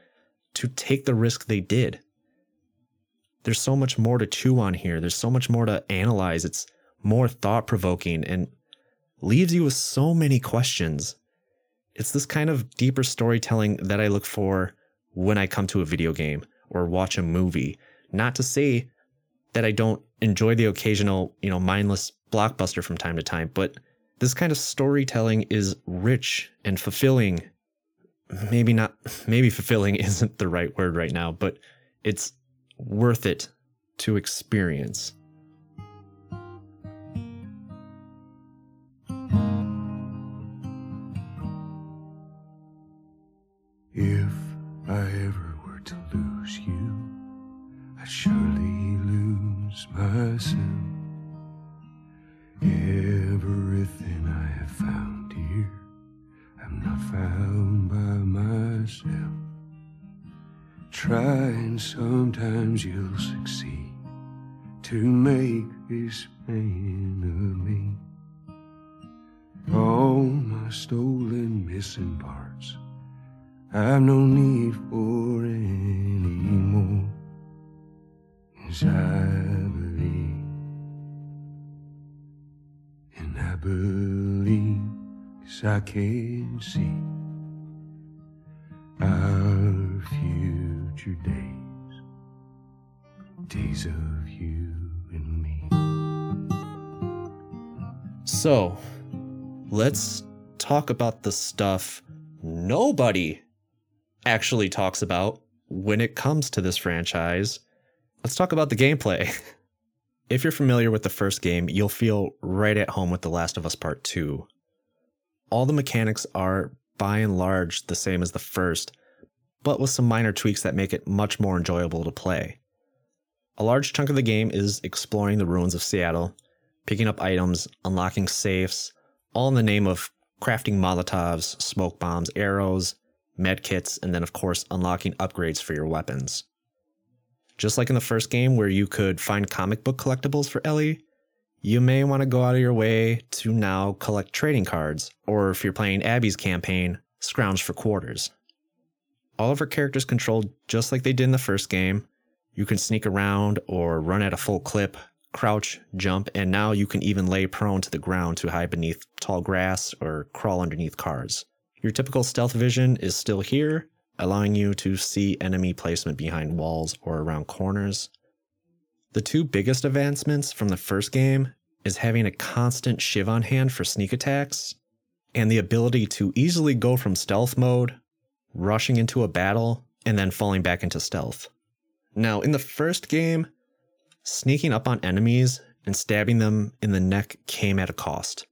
to take the risk they did there's so much more to chew on here. There's so much more to analyze. It's more thought provoking and leaves you with so many questions. It's this kind of deeper storytelling that I look for when I come to a video game or watch a movie. Not to say that I don't enjoy the occasional, you know, mindless blockbuster from time to time, but this kind of storytelling is rich and fulfilling. Maybe not, maybe fulfilling isn't the right word right now, but it's worth it to experience. Can see our future days, days of you and me. So, let's talk about the stuff nobody actually talks about when it comes to this franchise. Let's talk about the gameplay. if you're familiar with the first game, you'll feel right at home with The Last of Us Part 2. All the mechanics are, by and large, the same as the first, but with some minor tweaks that make it much more enjoyable to play. A large chunk of the game is exploring the ruins of Seattle, picking up items, unlocking safes, all in the name of crafting Molotovs, smoke bombs, arrows, med kits, and then, of course, unlocking upgrades for your weapons. Just like in the first game, where you could find comic book collectibles for Ellie, you may want to go out of your way to now collect trading cards, or if you're playing Abby's campaign, scrounge for quarters. All of her characters controlled just like they did in the first game. You can sneak around or run at a full clip, crouch, jump, and now you can even lay prone to the ground to hide beneath tall grass or crawl underneath cars. Your typical stealth vision is still here, allowing you to see enemy placement behind walls or around corners. The two biggest advancements from the first game is having a constant shiv on hand for sneak attacks, and the ability to easily go from stealth mode, rushing into a battle, and then falling back into stealth. Now, in the first game, sneaking up on enemies and stabbing them in the neck came at a cost.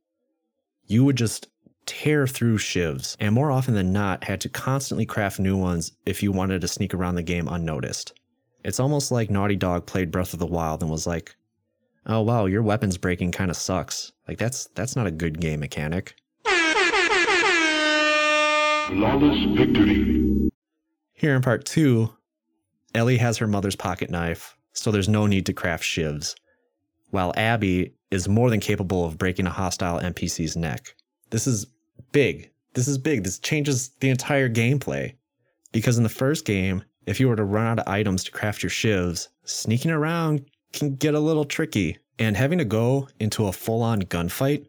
You would just tear through shivs, and more often than not, had to constantly craft new ones if you wanted to sneak around the game unnoticed. It's almost like Naughty Dog played Breath of the Wild and was like, "Oh wow, your weapons breaking kind of sucks. Like that's that's not a good game mechanic." Flawless victory. Here in part 2, Ellie has her mother's pocket knife, so there's no need to craft shivs, while Abby is more than capable of breaking a hostile NPC's neck. This is big. This is big. This changes the entire gameplay. Because in the first game, if you were to run out of items to craft your shivs, sneaking around can get a little tricky. And having to go into a full on gunfight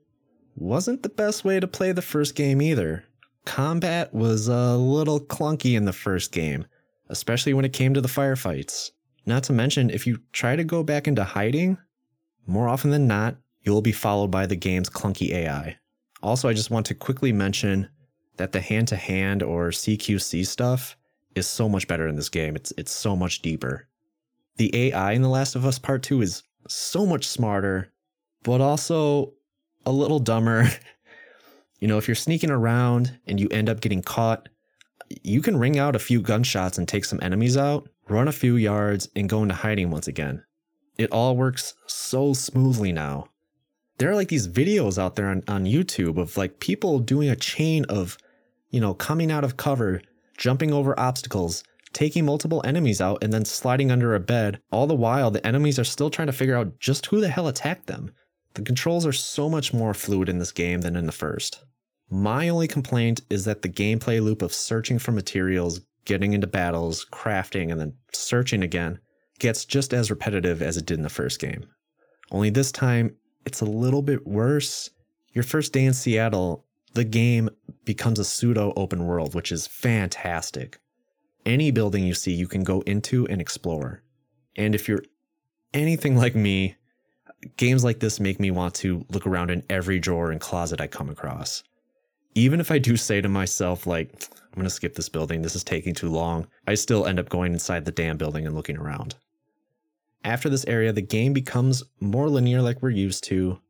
wasn't the best way to play the first game either. Combat was a little clunky in the first game, especially when it came to the firefights. Not to mention, if you try to go back into hiding, more often than not, you'll be followed by the game's clunky AI. Also, I just want to quickly mention that the hand to hand or CQC stuff is so much better in this game. It's it's so much deeper. The AI in The Last of Us Part 2 is so much smarter, but also a little dumber. you know, if you're sneaking around and you end up getting caught, you can ring out a few gunshots and take some enemies out, run a few yards, and go into hiding once again. It all works so smoothly now there are like these videos out there on, on YouTube of like people doing a chain of, you know, coming out of cover, jumping over obstacles, taking multiple enemies out, and then sliding under a bed. All the while, the enemies are still trying to figure out just who the hell attacked them. The controls are so much more fluid in this game than in the first. My only complaint is that the gameplay loop of searching for materials, getting into battles, crafting, and then searching again gets just as repetitive as it did in the first game. Only this time, it's a little bit worse. Your first day in Seattle, the game becomes a pseudo open world, which is fantastic. Any building you see, you can go into and explore. And if you're anything like me, games like this make me want to look around in every drawer and closet I come across. Even if I do say to myself, like, I'm going to skip this building, this is taking too long, I still end up going inside the damn building and looking around. After this area, the game becomes more linear like we're used to,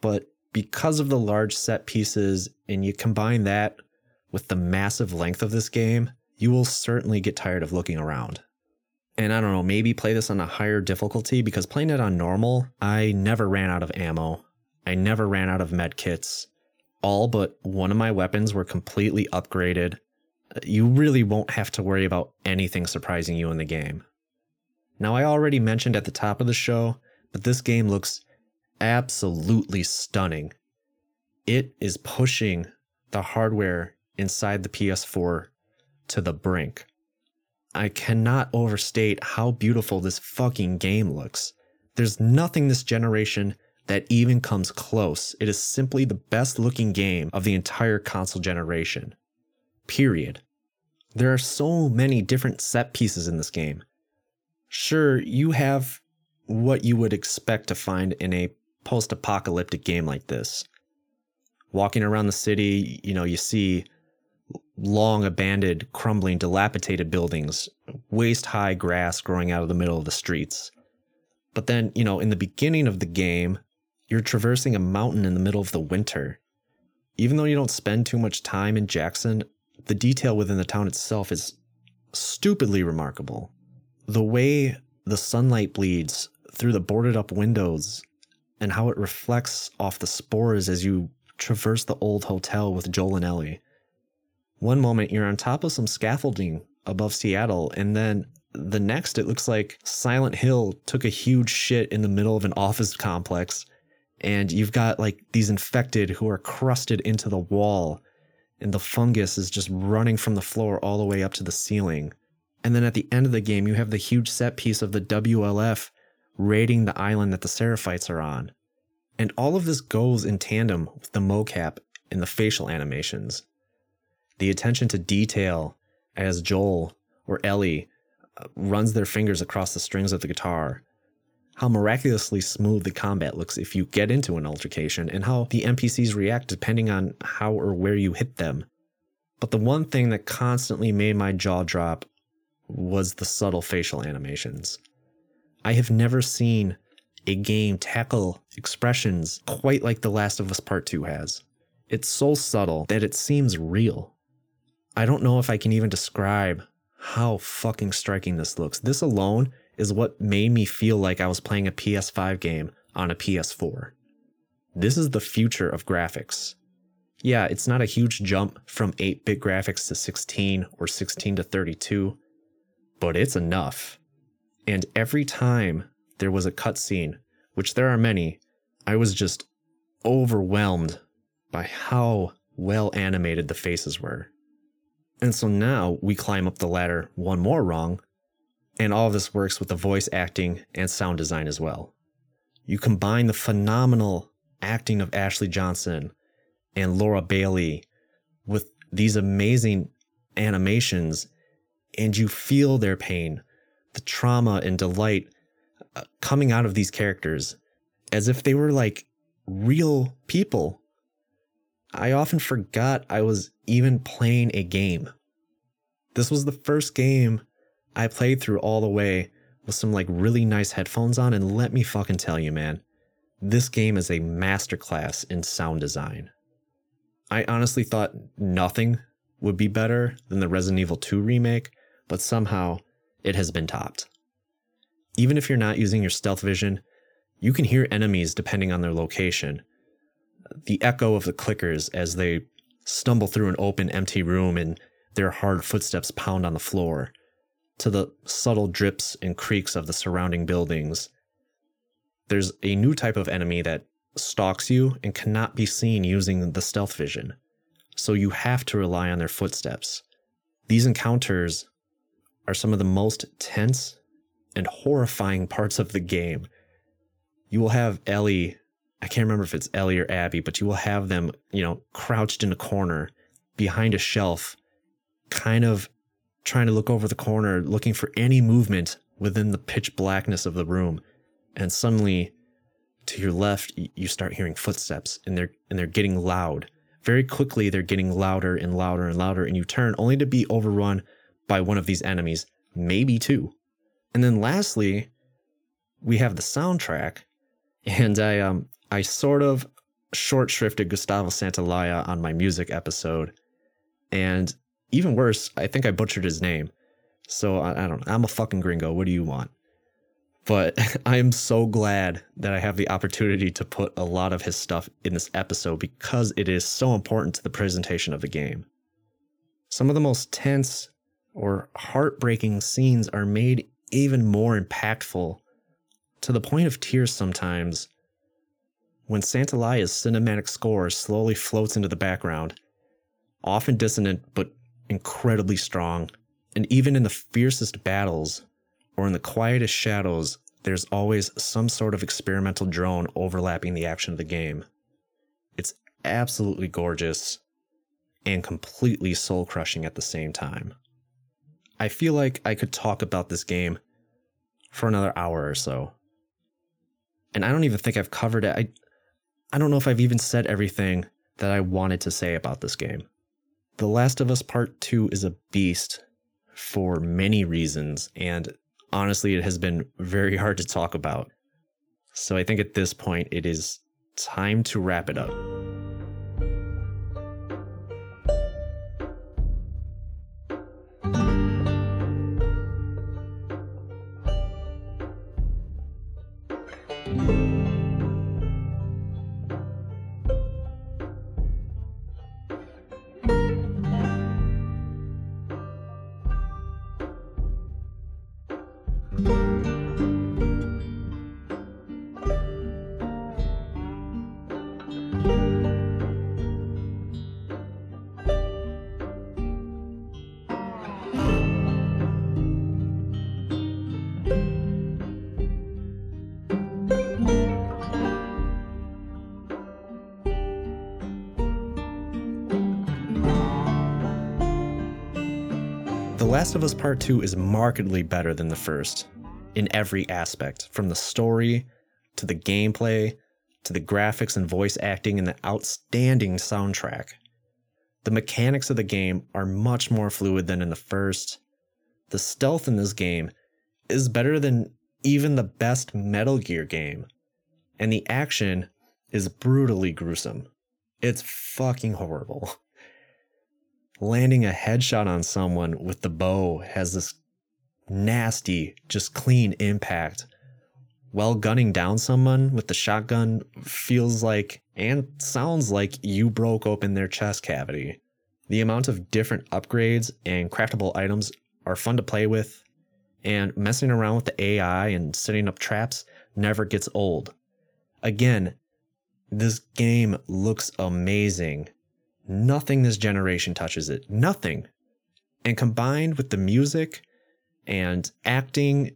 but because of the large set pieces and you combine that with the massive length of this game, you will certainly get tired of looking around. And I don't know, maybe play this on a higher difficulty because playing it on normal, I never ran out of ammo. I never ran out of med kits. All but one of my weapons were completely upgraded. You really won't have to worry about anything surprising you in the game. Now, I already mentioned at the top of the show, but this game looks absolutely stunning. It is pushing the hardware inside the PS4 to the brink. I cannot overstate how beautiful this fucking game looks. There's nothing this generation that even comes close. It is simply the best looking game of the entire console generation. Period. There are so many different set pieces in this game. Sure, you have what you would expect to find in a post apocalyptic game like this. Walking around the city, you know, you see long abandoned, crumbling, dilapidated buildings, waist high grass growing out of the middle of the streets. But then, you know, in the beginning of the game, you're traversing a mountain in the middle of the winter. Even though you don't spend too much time in Jackson, the detail within the town itself is stupidly remarkable. The way the sunlight bleeds through the boarded up windows and how it reflects off the spores as you traverse the old hotel with Joel and Ellie. One moment you're on top of some scaffolding above Seattle, and then the next it looks like Silent Hill took a huge shit in the middle of an office complex, and you've got like these infected who are crusted into the wall, and the fungus is just running from the floor all the way up to the ceiling. And then at the end of the game, you have the huge set piece of the WLF raiding the island that the Seraphites are on. And all of this goes in tandem with the mocap and the facial animations. The attention to detail as Joel or Ellie uh, runs their fingers across the strings of the guitar. How miraculously smooth the combat looks if you get into an altercation, and how the NPCs react depending on how or where you hit them. But the one thing that constantly made my jaw drop was the subtle facial animations. I have never seen a game tackle expressions quite like The Last of Us Part 2 has. It's so subtle that it seems real. I don't know if I can even describe how fucking striking this looks. This alone is what made me feel like I was playing a PS5 game on a PS4. This is the future of graphics. Yeah, it's not a huge jump from 8 bit graphics to 16 or 16 to 32, but it's enough. And every time there was a cutscene, which there are many, I was just overwhelmed by how well animated the faces were. And so now we climb up the ladder one more rung, and all of this works with the voice acting and sound design as well. You combine the phenomenal acting of Ashley Johnson and Laura Bailey with these amazing animations, and you feel their pain, the trauma and delight uh, coming out of these characters as if they were like real people. I often forgot I was even playing a game. This was the first game I played through all the way with some like really nice headphones on, and let me fucking tell you, man, this game is a masterclass in sound design. I honestly thought nothing would be better than the Resident Evil 2 remake, but somehow it has been topped. Even if you're not using your stealth vision, you can hear enemies depending on their location. The echo of the clickers as they stumble through an open, empty room and their hard footsteps pound on the floor, to the subtle drips and creaks of the surrounding buildings. There's a new type of enemy that stalks you and cannot be seen using the stealth vision, so you have to rely on their footsteps. These encounters are some of the most tense and horrifying parts of the game. You will have Ellie, I can't remember if it's Ellie or Abby, but you will have them, you know, crouched in a corner behind a shelf, kind of trying to look over the corner, looking for any movement within the pitch blackness of the room. And suddenly, to your left, you start hearing footsteps and they're and they're getting loud. Very quickly, they're getting louder and louder and louder, and you turn only to be overrun by one of these enemies, maybe two. And then lastly, we have the soundtrack. And I um I sort of short shrifted Gustavo Santaolalla on my music episode. And even worse, I think I butchered his name. So I, I don't know. I'm a fucking gringo. What do you want? But I am so glad that I have the opportunity to put a lot of his stuff in this episode because it is so important to the presentation of the game. Some of the most tense or heartbreaking scenes are made even more impactful to the point of tears sometimes when Santaolalla's cinematic score slowly floats into the background, often dissonant but incredibly strong, and even in the fiercest battles or in the quietest shadows, there's always some sort of experimental drone overlapping the action of the game. It's absolutely gorgeous and completely soul crushing at the same time. I feel like I could talk about this game for another hour or so. And I don't even think I've covered it. I I don't know if I've even said everything that I wanted to say about this game. The Last of Us Part 2 is a beast for many reasons, and honestly, it has been very hard to talk about. So I think at this point, it is time to wrap it up. Last of Us Part 2 is markedly better than the first in every aspect, from the story to the gameplay to the graphics and voice acting and the outstanding soundtrack. The mechanics of the game are much more fluid than in the first. The stealth in this game is better than even the best Metal Gear game, and the action is brutally gruesome. It's fucking horrible. Landing a headshot on someone with the bow has this nasty, just clean impact. While gunning down someone with the shotgun feels like and sounds like you broke open their chest cavity. The amount of different upgrades and craftable items are fun to play with, and messing around with the AI and setting up traps never gets old. Again, this game looks amazing. Nothing this generation touches it. Nothing. And combined with the music and acting,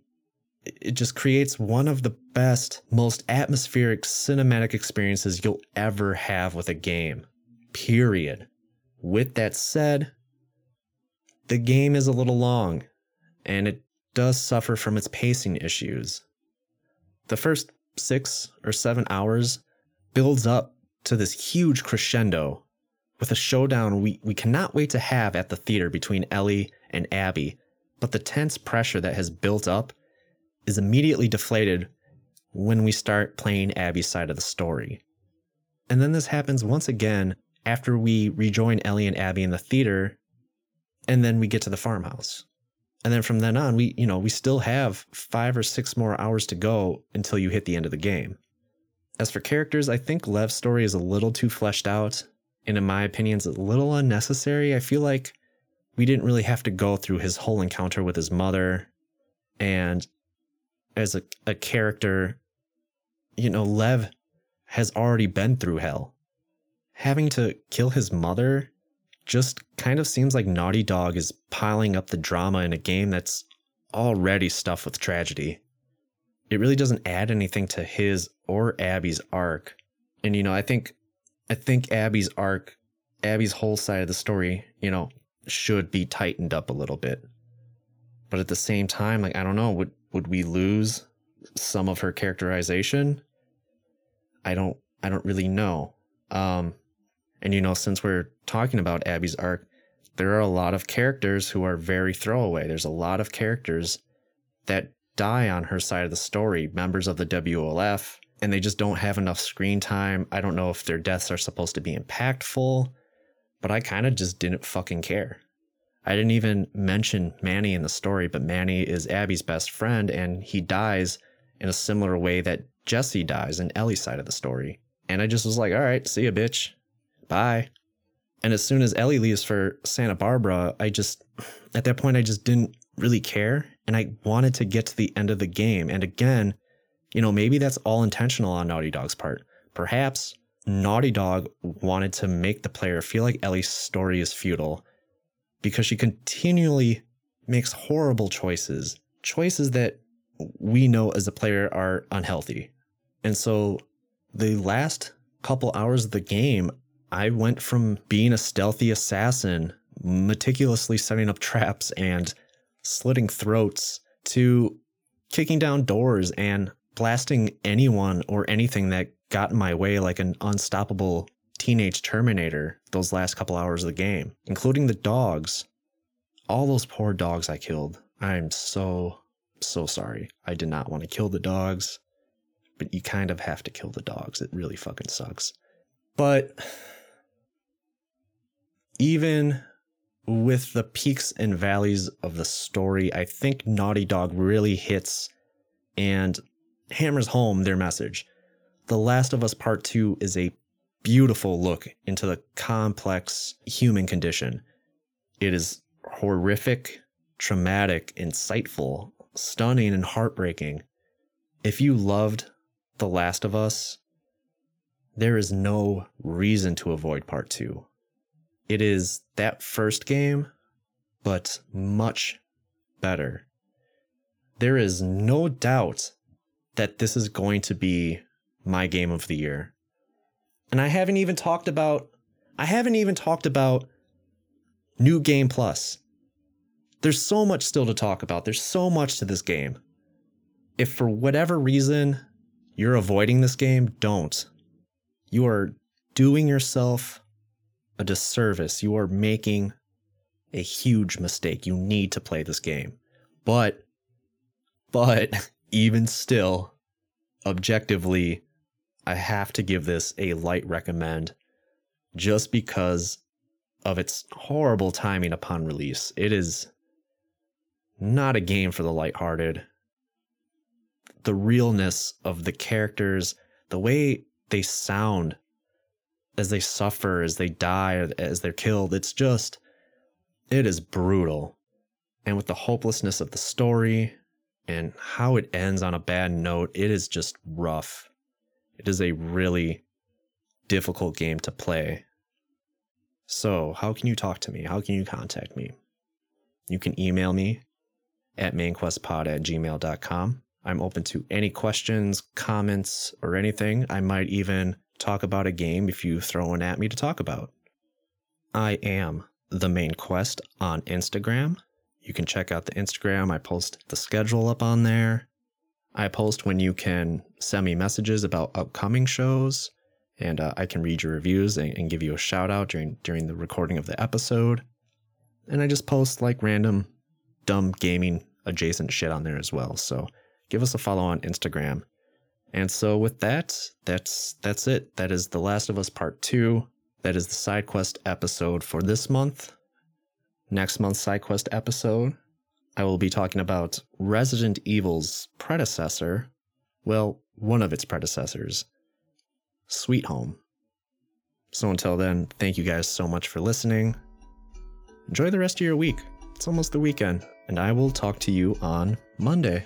it just creates one of the best, most atmospheric cinematic experiences you'll ever have with a game. Period. With that said, the game is a little long, and it does suffer from its pacing issues. The first six or seven hours builds up to this huge crescendo with a showdown we, we cannot wait to have at the theater between Ellie and Abby, but the tense pressure that has built up is immediately deflated when we start playing Abby's side of the story. And then this happens once again after we rejoin Ellie and Abby in the theater, and then we get to the farmhouse. And then from then on, we, you know, we still have five or six more hours to go until you hit the end of the game. As for characters, I think Lev's story is a little too fleshed out, and in my opinion, it's a little unnecessary. I feel like we didn't really have to go through his whole encounter with his mother. And as a, a character, you know, Lev has already been through hell. Having to kill his mother just kind of seems like Naughty Dog is piling up the drama in a game that's already stuffed with tragedy. It really doesn't add anything to his or Abby's arc. And you know, I think I think Abby's arc, Abby's whole side of the story, you know, should be tightened up a little bit. But at the same time, like I don't know, would would we lose some of her characterization? I don't I don't really know. Um and you know, since we're talking about Abby's arc, there are a lot of characters who are very throwaway. There's a lot of characters that die on her side of the story, members of the WLF, and they just don't have enough screen time. I don't know if their deaths are supposed to be impactful, but I kind of just didn't fucking care. I didn't even mention Manny in the story, but Manny is Abby's best friend and he dies in a similar way that Jesse dies in Ellie's side of the story. And I just was like, all right, see ya, bitch. Bye. And as soon as Ellie leaves for Santa Barbara, I just, at that point, I just didn't really care. And I wanted to get to the end of the game. And again, you know, maybe that's all intentional on Naughty Dog's part. Perhaps Naughty Dog wanted to make the player feel like Ellie's story is futile because she continually makes horrible choices, choices that we know as a player are unhealthy. And so the last couple hours of the game, I went from being a stealthy assassin, meticulously setting up traps and slitting throats, to kicking down doors and blasting anyone or anything that got in my way like an unstoppable teenage Terminator those last couple hours of the game, including the dogs. All those poor dogs I killed. I'm so, so sorry. I did not want to kill the dogs, but you kind of have to kill the dogs. It really fucking sucks. But even with the peaks and valleys of the story, I think Naughty Dog really hits and hammers home their message. The Last of Us Part 2 is a beautiful look into the complex human condition. It is horrific, traumatic, insightful, stunning, and heartbreaking. If you loved The Last of Us, there is no reason to avoid Part 2. It is that first game, but much better. There is no doubt that this is going to be my game of the year. And I haven't even talked about I haven't even talked about New Game Plus. There's so much still to talk about. There's so much to this game. If for whatever reason you're avoiding this game, don't. You are doing yourself a disservice. You are making a huge mistake. You need to play this game. But, but even still, objectively, I have to give this a light recommend just because of its horrible timing upon release. It is not a game for the lighthearted. The realness of the characters, the way they sound as they suffer, as they die, as they're killed, it's just, it is brutal. And with the hopelessness of the story and how it ends on a bad note, it is just rough. It is a really difficult game to play. So, how can you talk to me? How can you contact me? You can email me at mainquestpod at gmail.com. I'm open to any questions, comments, or anything. I might even talk about a game if you throw one at me to talk about. I am the main quest on Instagram. You can check out the Instagram. I post the schedule up on there. I post when you can send me messages about upcoming shows, and uh, I can read your reviews and, and give you a shout out during during the recording of the episode. And I just post like random, dumb gaming adjacent shit on there as well. So give us a follow on Instagram. And so with that, that's that's it. That is The Last of Us Part 2. That is the side quest episode for this month. Next month's side quest episode, I will be talking about Resident Evil's predecessor, well, one of its predecessors, Sweet Home. So until then, thank you guys so much for listening. Enjoy the rest of your week. It's almost the weekend, and I will talk to you on Monday.